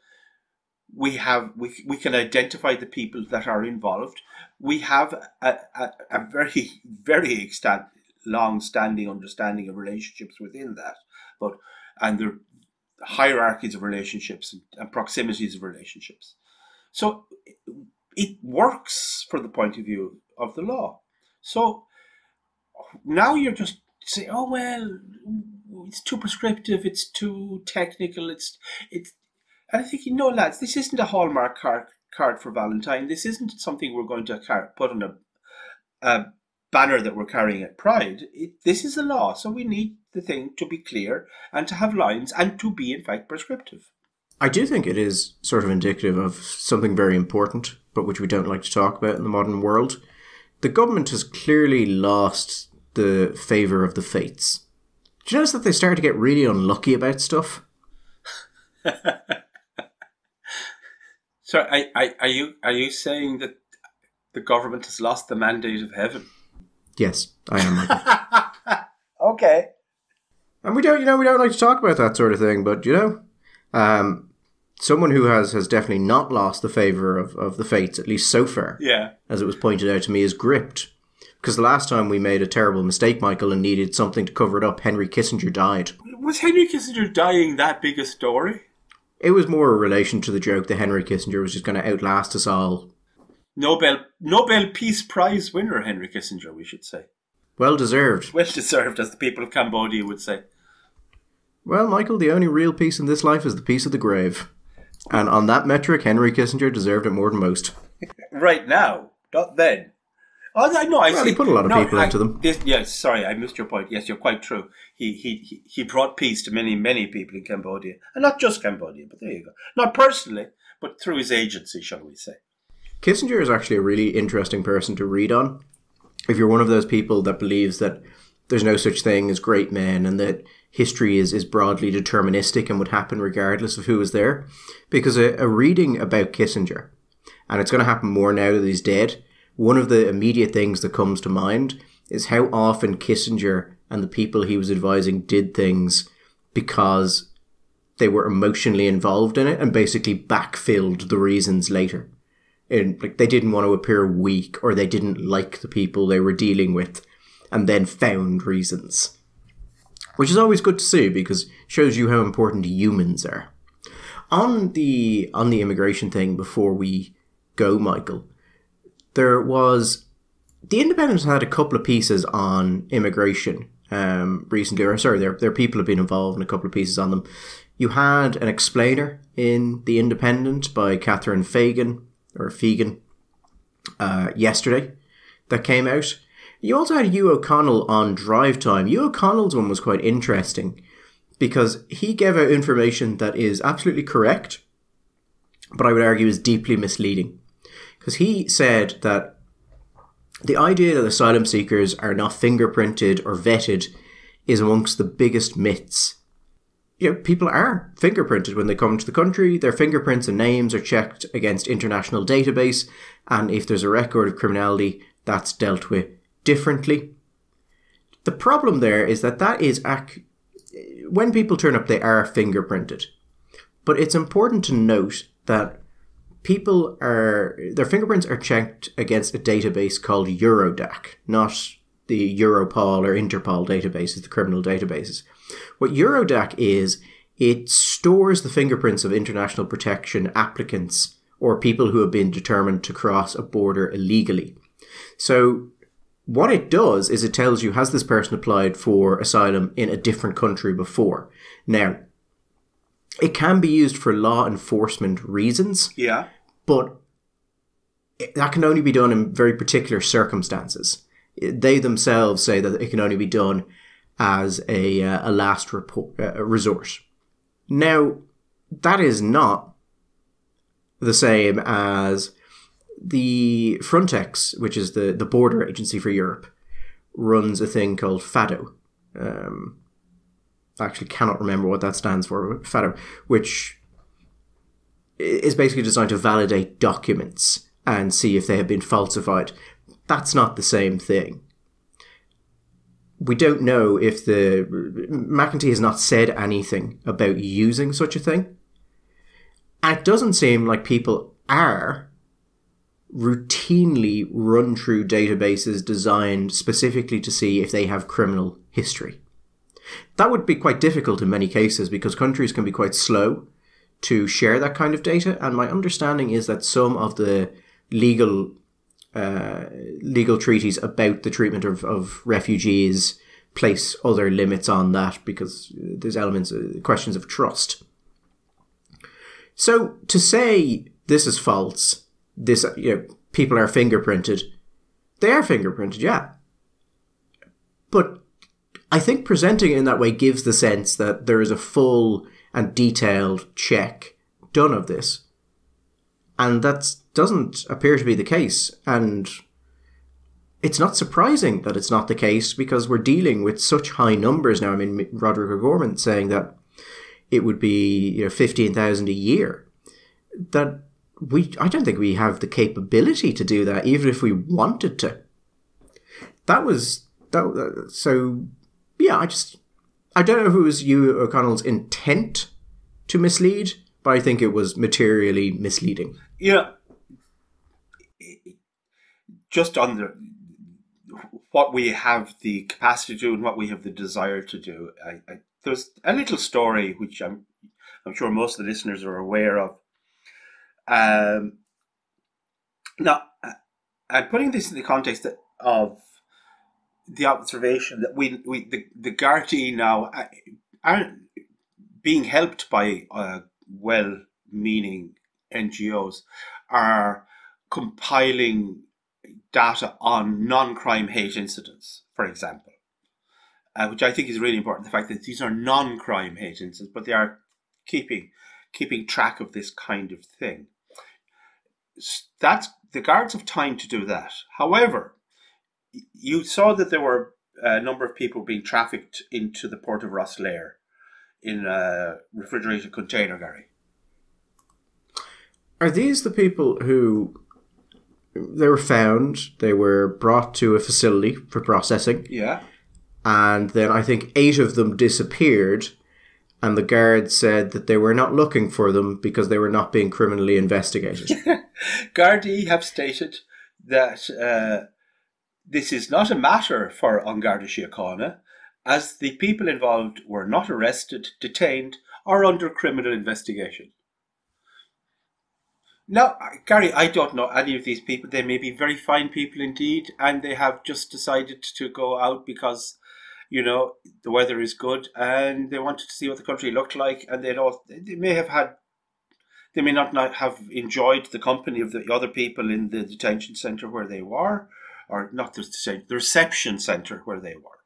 We have we, we can identify the people that are involved. We have a, a, a very very long standing understanding of relationships within that but and the hierarchies of relationships and, and proximities of relationships. So it works for the point of view of the law. So now you're just saying oh well it's too prescriptive it's too technical it's it's and I think, you know, lads, this isn't a Hallmark card, card for Valentine. This isn't something we're going to car- put on a, a banner that we're carrying at Pride. It, this is a law, so we need the thing to be clear and to have lines and to be, in fact, prescriptive. I do think it is sort of indicative of something very important, but which we don't like to talk about in the modern world. The government has clearly lost the favour of the fates. Do you notice that they start to get really unlucky about stuff? So, I, I, are you are you saying that the government has lost the mandate of heaven? Yes, I am. okay. And we don't, you know, we don't like to talk about that sort of thing, but you know, um, someone who has has definitely not lost the favor of, of the fates, at least so far, Yeah. as it was pointed out to me, is Gript. Because the last time we made a terrible mistake, Michael, and needed something to cover it up, Henry Kissinger died. Was Henry Kissinger dying that big a story? It was more a relation to the joke that Henry Kissinger was just going to outlast us all. Nobel Nobel Peace Prize winner Henry Kissinger, we should say. Well deserved. Well deserved, as the people of Cambodia would say. Well, Michael, the only real peace in this life is the peace of the grave. And on that metric, Henry Kissinger deserved it more than most. Right now, not then. Oh, I know. I Well, see. he put a lot of No, people I- into them. This, yes, sorry, I missed your point. Yes, you're quite true. He, he he he brought peace to many many people in Cambodia, and not just Cambodia. But there you go. Not personally, but through his agency, shall we say? Kissinger is actually a really interesting person to read on. If you're one of those people that believes that there's no such thing as great men and that history is, is broadly deterministic and would happen regardless of who was there, because a, a reading about Kissinger, and it's going to happen more now that he's dead, one of the immediate things that comes to mind is how often Kissinger and the people he was advising did things because they were emotionally involved in it and basically backfilled the reasons later. And like they didn't want to appear weak or they didn't like the people they were dealing with and then found reasons. Which is always good to see because shows you how important humans are. On the on the immigration thing before we go michael there was the independents had a couple of pieces on immigration um, recently or sorry their, their people have been involved in a couple of pieces on them you had an explainer in the independent by catherine fagan or Fegan uh, yesterday that came out. You also had Hugh O'Connell on Drive Time. Hugh O'Connell's one was quite interesting because he gave out information that is absolutely correct, but I would argue is deeply misleading. Because he said that the idea that asylum seekers are not fingerprinted or vetted is amongst the biggest myths you know, people are fingerprinted when they come to the country. Their fingerprints and names are checked against international database, and if there's a record of criminality, that's dealt with differently. The problem there is that that is ac- when people turn up, they are fingerprinted, but it's important to note that people are their fingerprints are checked against a database called Eurodac, not the Europol or Interpol databases, the criminal databases. What Eurodac is, it stores the fingerprints of international protection applicants or people who have been determined to cross a border illegally. So, what it does is it tells you has this person applied for asylum in a different country before. Now, it can be used for law enforcement reasons, Yeah. but that can only be done in very particular circumstances. They themselves say that it can only be done as a, uh, a last report, uh, resort. Now, that is not the same as the Frontex, which is the, the border agency for Europe, runs a thing called FADO. Um, actually cannot remember what that stands for, FADO, which is basically designed to validate documents and see if they have been falsified. That's not the same thing. We don't know if the McEntee has not said anything about using such a thing. And it doesn't seem like people are routinely run through databases designed specifically to see if they have criminal history. That would be quite difficult in many cases because countries can be quite slow to share that kind of data. And my understanding is that some of the legal uh, legal treaties about the treatment of, of refugees place other limits on that because there's elements, uh, questions of trust. So to say this is false, this you know people are fingerprinted, they are fingerprinted, yeah. But I think presenting it in that way gives the sense that there is a full and detailed check done of this. And that doesn't appear to be the case. And it's not surprising that it's not the case because we're dealing with such high numbers now. I mean, Roderic O'Gorman saying that it would be you know fifteen thousand a year. That we, I don't think we have the capability to do that, even if we wanted to. That was that. Uh, so yeah, I just I don't know if it was Hugh O'Connell's intent to mislead but I think it was materially misleading. Yeah. Just on the what we have the capacity to do and what we have the desire to do. I, I, there's a little story which I'm I'm sure most of the listeners are aware of. Um, now, I'm putting this in the context of the observation that we, we the, the Gardaí now uh, aren't being helped by uh, well meaning NGOs are compiling data on non crime hate incidents, for example, uh, which I think is really important. The fact that these are non crime hate incidents, but they are keeping keeping track of this kind of thing. That's the guards have time to do that. However, you saw that there were a number of people being trafficked into the port of Rosslare in a refrigerated container, Gary. Are these the people who they were found? They were brought to a facility for processing. Yeah. And then I think eight of them disappeared, and the guards said that they were not looking for them because they were not being criminally investigated. Gardaí have stated that uh, this is not a matter for An Garda Síochána, as the people involved were not arrested, detained, or under criminal investigation. Now, Gary, I don't know any of these people. They may be very fine people indeed, and they have just decided to go out because, you know, the weather is good and they wanted to see what the country looked like, and they all they may have had, they may not, not have enjoyed the company of the other people in the detention centre where they were, or not the, the reception centre where they were.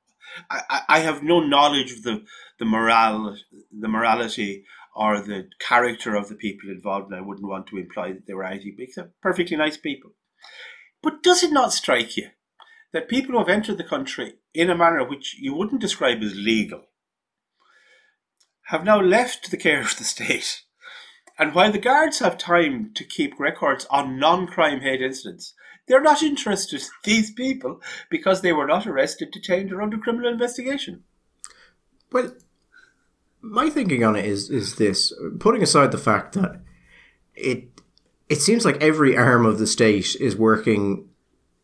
I, I have no knowledge of the the morale, the morality or the character of the people involved, and I wouldn't want to imply that they were anything big. They're perfectly nice people. But does it not strike you that people who have entered the country in a manner which you wouldn't describe as legal have now left the care of the state? And while the guards have time to keep records on non crime hate incidents, they're not interested in these people because they were not arrested, detained, or under criminal investigation. Well, my thinking on it is is this: putting aside the fact that it it seems like every arm of the state is working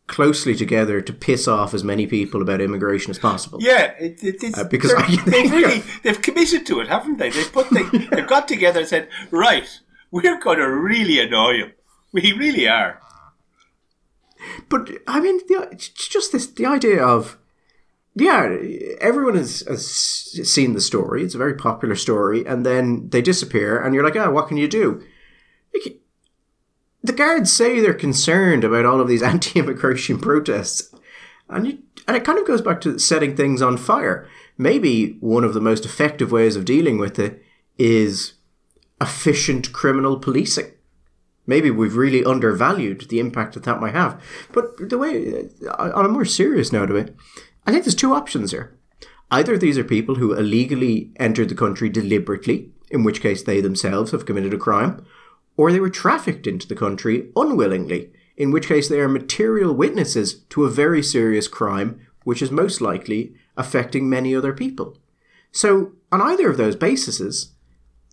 closely together to piss off as many people about immigration as possible. Yeah, it, it, uh, because I, they've really they've committed to it, haven't they? They've put they, they've got together and said, right, we're going to really annoy them. We really are. But I mean, the, just this the idea of yeah, everyone has, has, seen the story. It's a very popular story, and then they disappear, and you're like, oh, what can you do? the guards say they're concerned about all of these anti-immigration protests, and you, and it kind of goes back to setting things on fire. Maybe one of the most effective ways of dealing with it is efficient criminal policing. Maybe we've really undervalued the impact that that might have. But the way, uh, on a more serious note of it, I think there's two options here. Either these are people who illegally entered the country deliberately, in which case they themselves have committed a crime, or they were trafficked into the country unwillingly, in which case they are material witnesses to a very serious crime, which is most likely affecting many other people. So, on either of those bases,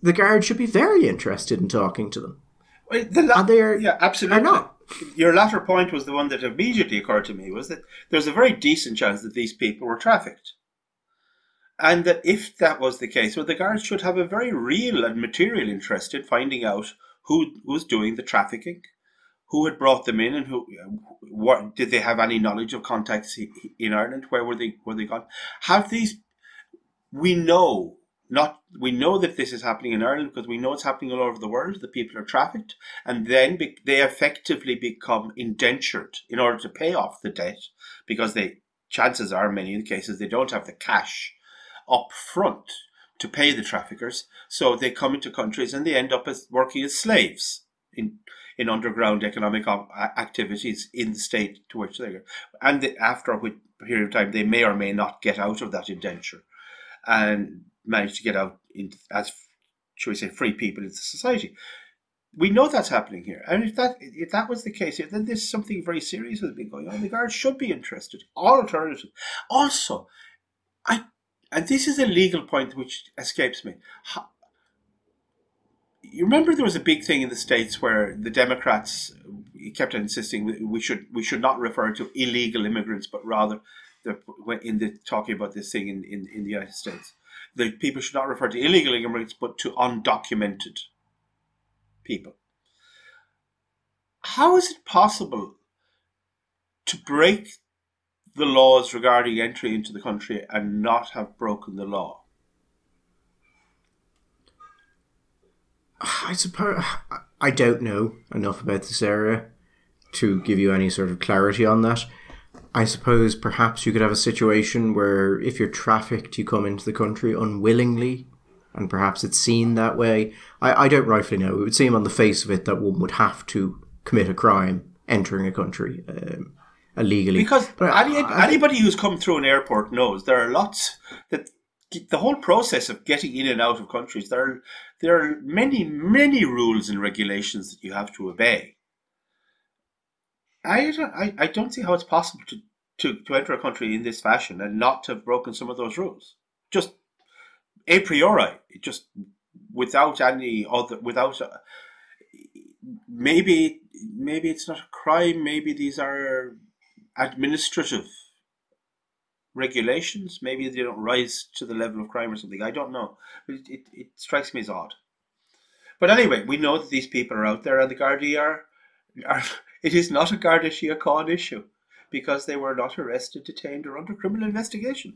the guard should be very interested in talking to them. The la- yeah, absolutely. Are not your latter point was the one that immediately occurred to me was that there's a very decent chance that these people were trafficked. And that if that was the case, well, the guards should have a very real and material interest in finding out who was doing the trafficking, who had brought them in, and who, what did they have any knowledge of contacts in Ireland? Where were they? Were they gone? Have these? We know not we know that this is happening in Ireland because we know it's happening all over the world. The people are trafficked, and then be, they effectively become indentured in order to pay off the debt because they chances are many of the cases they don't have the cash up front to pay the traffickers, so they come into countries and they end up as working as slaves in in underground economic activities in the state to which they are, and after a period of time they may or may not get out of that indenture, and manage to get out in, as, shall we say, free people into society. We know that's happening here, and if that if that was the case, then there's something very serious has been going on. The guards should be interested. All alternatives. Also, I and this is a legal point which escapes me. You remember there was a big thing in the states where the Democrats kept on insisting we should we should not refer to illegal immigrants, but rather the, in the talking about this thing in, in, in the United States, the people should not refer to illegal immigrants, but to undocumented people. How is it possible to break the laws regarding entry into the country and not have broken the law? I suppose I don't know enough about this area to give you any sort of clarity on that. I suppose perhaps you could have a situation where if you're trafficked, you come into the country unwillingly, and perhaps it's seen that way. I, I don't rightfully know. It would seem on the face of it that one would have to commit a crime entering a country um, illegally. Because any, anybody who's come through an airport knows there are lots that the whole process of getting in and out of countries, there are, there are many, many rules and regulations that you have to obey. I don't, I, I don't see how it's possible to, to, to enter a country in this fashion and not to have broken some of those rules. Just a priori, just without any other, without maybe maybe it's not a crime. Maybe these are administrative regulations. Maybe they don't rise to the level of crime or something. I don't know. It, it, it strikes me as odd. But anyway, we know that these people are out there, and the Gardaí are, are. It is not a Garda Síochána issue because they were not arrested, detained, or under criminal investigation.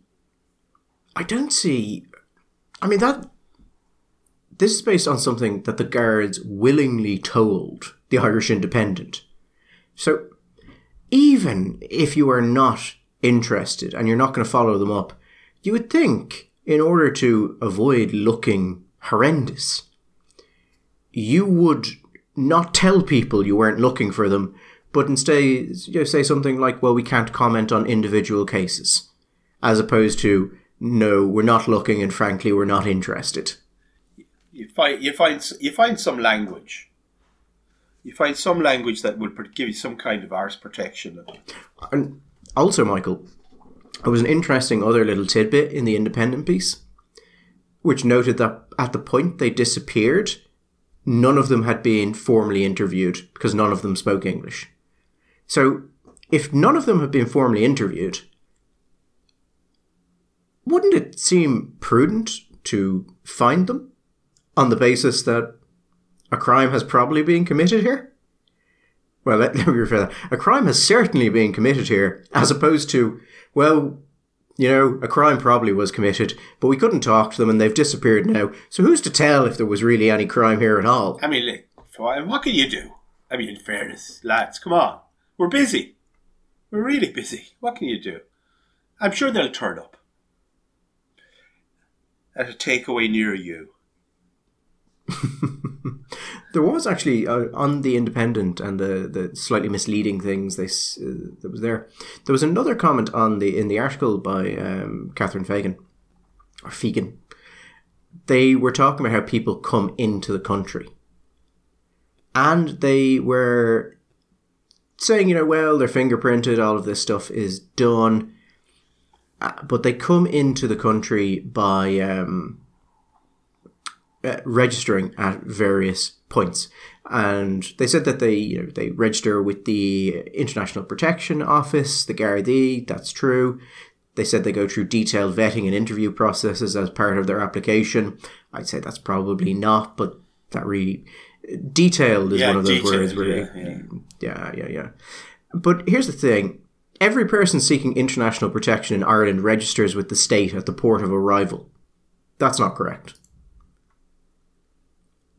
I don't see. I mean that. This is based on something that the guards willingly told the Irish Independent. So, even if you are not interested and you're not going to follow them up, you would think, in order to avoid looking horrendous, you would not tell people you weren't looking for them, but instead you know, say something like, well, we can't comment on individual cases, as opposed to, no, we're not looking and frankly, we're not interested. You find, you find, you find some language. You find some language that will give you some kind of arse protection. And also, Michael, there was an interesting other little tidbit in the Independent piece, which noted that at the point they disappeared, none of them had been formally interviewed because none of them spoke English. So, if none of them have been formally interviewed, wouldn't it seem prudent to find them on the basis that a crime has probably been committed here? well, let, me refer that. A crime has certainly been committed here, as opposed to, well, you know, a crime probably was committed, but we couldn't talk to them and they've disappeared now. So who's to tell if there was really any crime here at all? I mean, what can you do? I mean, in fairness, lads, come on. We're busy. We're really busy. What can you do? I'm sure they'll turn up at a takeaway near you. there was actually uh, on the Independent and the, the slightly misleading things they uh, that was there. There was another comment on the in the article by um, Catherine Fagan or Fegan. They were talking about how people come into the country, and they were saying, you know, well, they're fingerprinted, all of this stuff is done, uh, but they come into the country by. Um, uh, registering at various points. And they said that they, you know, they register with the International Protection Office, the Gardaí. That's true. They said they go through detailed vetting and interview processes as part of their application. I'd say that's probably not, but that really detailed is yeah, one of those detailed, words. Where yeah, yeah. yeah, yeah, yeah. But here's the thing: every person seeking international protection in Ireland registers with the state at the port of arrival. That's not correct.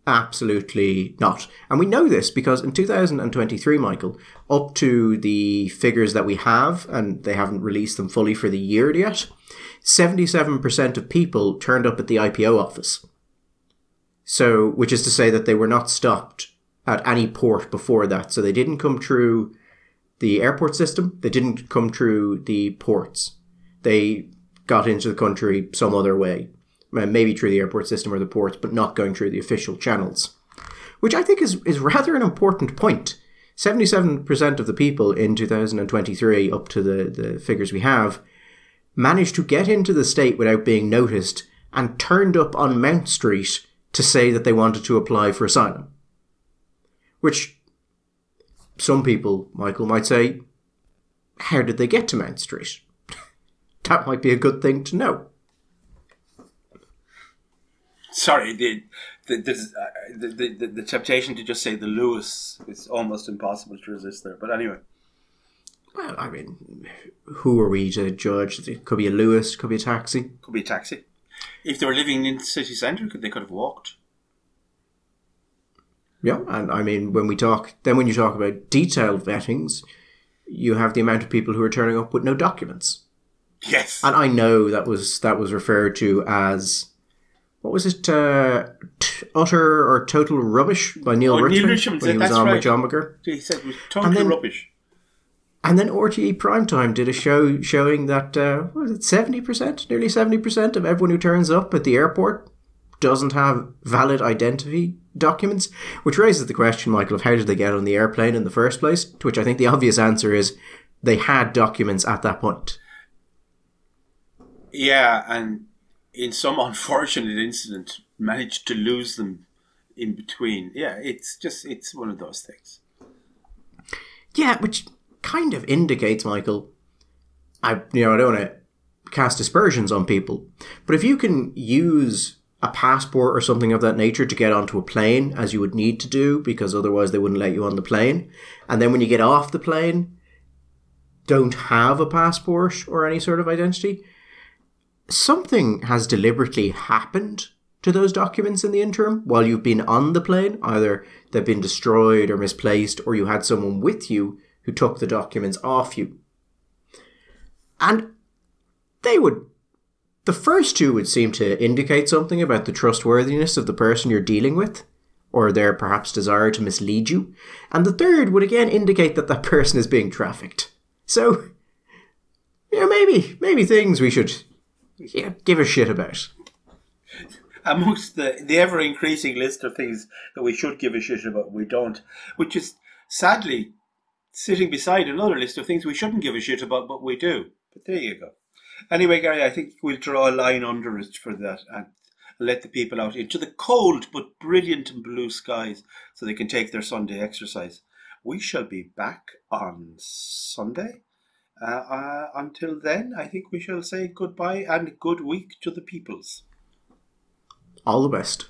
Absolutely not. And we know this because in 2023, Michael, up to the figures that we have, and they haven't released them fully for the year yet, 77% of people turned up at the IPO office. So, which is to say that they were not stopped at any port before that. So they didn't come through the airport system, they didn't come through the ports. They got into the country some other way. Uh, maybe through the airport system or the ports, but not going through the official channels. Which I think is, is rather an important point. 77% of the people in 2023, up to the, the figures we have, managed to get into the state without being noticed and turned up on Mount Street to say that they wanted to apply for asylum. Which some people, Michael, might say, how did they get to Mount Street? that might be a good thing to know. Sorry, the the, uh, the, the, the, the temptation to just say the Luas is almost impossible to resist there. But anyway. Well, I mean, who are we to judge? It could be a Luas, could be a taxi. Could be a taxi. If they were living in the city centre, they could have walked. Yeah, and I mean, when we talk, then when you talk about detailed vettings, you have the amount of people who are turning up with no documents. Yes, and I know that was that was referred to as what was it? Uh, t- utter or total rubbish by Neale, oh, Richmond, Neale Richmond when he was on right. with John McGuirk. He said it was total then, rubbish. And then RTE Primetime did a show showing that uh, was it seventy percent, nearly seventy percent of everyone who turns up at the airport doesn't have valid identity documents, which raises the question, Michael, of how did they get on the airplane in the first place? To which I think the obvious answer is they had documents at that point. Yeah, and in some unfortunate incident, managed to lose them in between. Yeah, it's just it's one of those things. Yeah, which kind of indicates, Michael. I you know I don't want to cast aspersions on people, but if you can use a passport or something of that nature to get onto a plane, as you would need to do, because otherwise they wouldn't let you on the plane, and then when you get off the plane, don't have a passport or any sort of identity, something has deliberately happened to those documents in the interim while you've been on the plane. Either they've been destroyed or misplaced, or you had someone with you who took the documents off you. And they would. The first two would seem to indicate something about the trustworthiness of the person you're dealing with, or their perhaps desire to mislead you. And the third would again indicate that that person is being trafficked. So, you know, maybe, maybe things we should yeah, give a shit about. Amongst the, the ever increasing list of things that we should give a shit about, we don't, which is sadly sitting beside another list of things we shouldn't give a shit about, but we do. But there you go. Anyway, Gary, I think we'll draw a line under it for that and let the people out into the cold but brilliant and blue skies so they can take their Sunday exercise. We shall be back on Sunday. Uh, uh, until then, I think we shall say goodbye and good week to the peoples. All the best.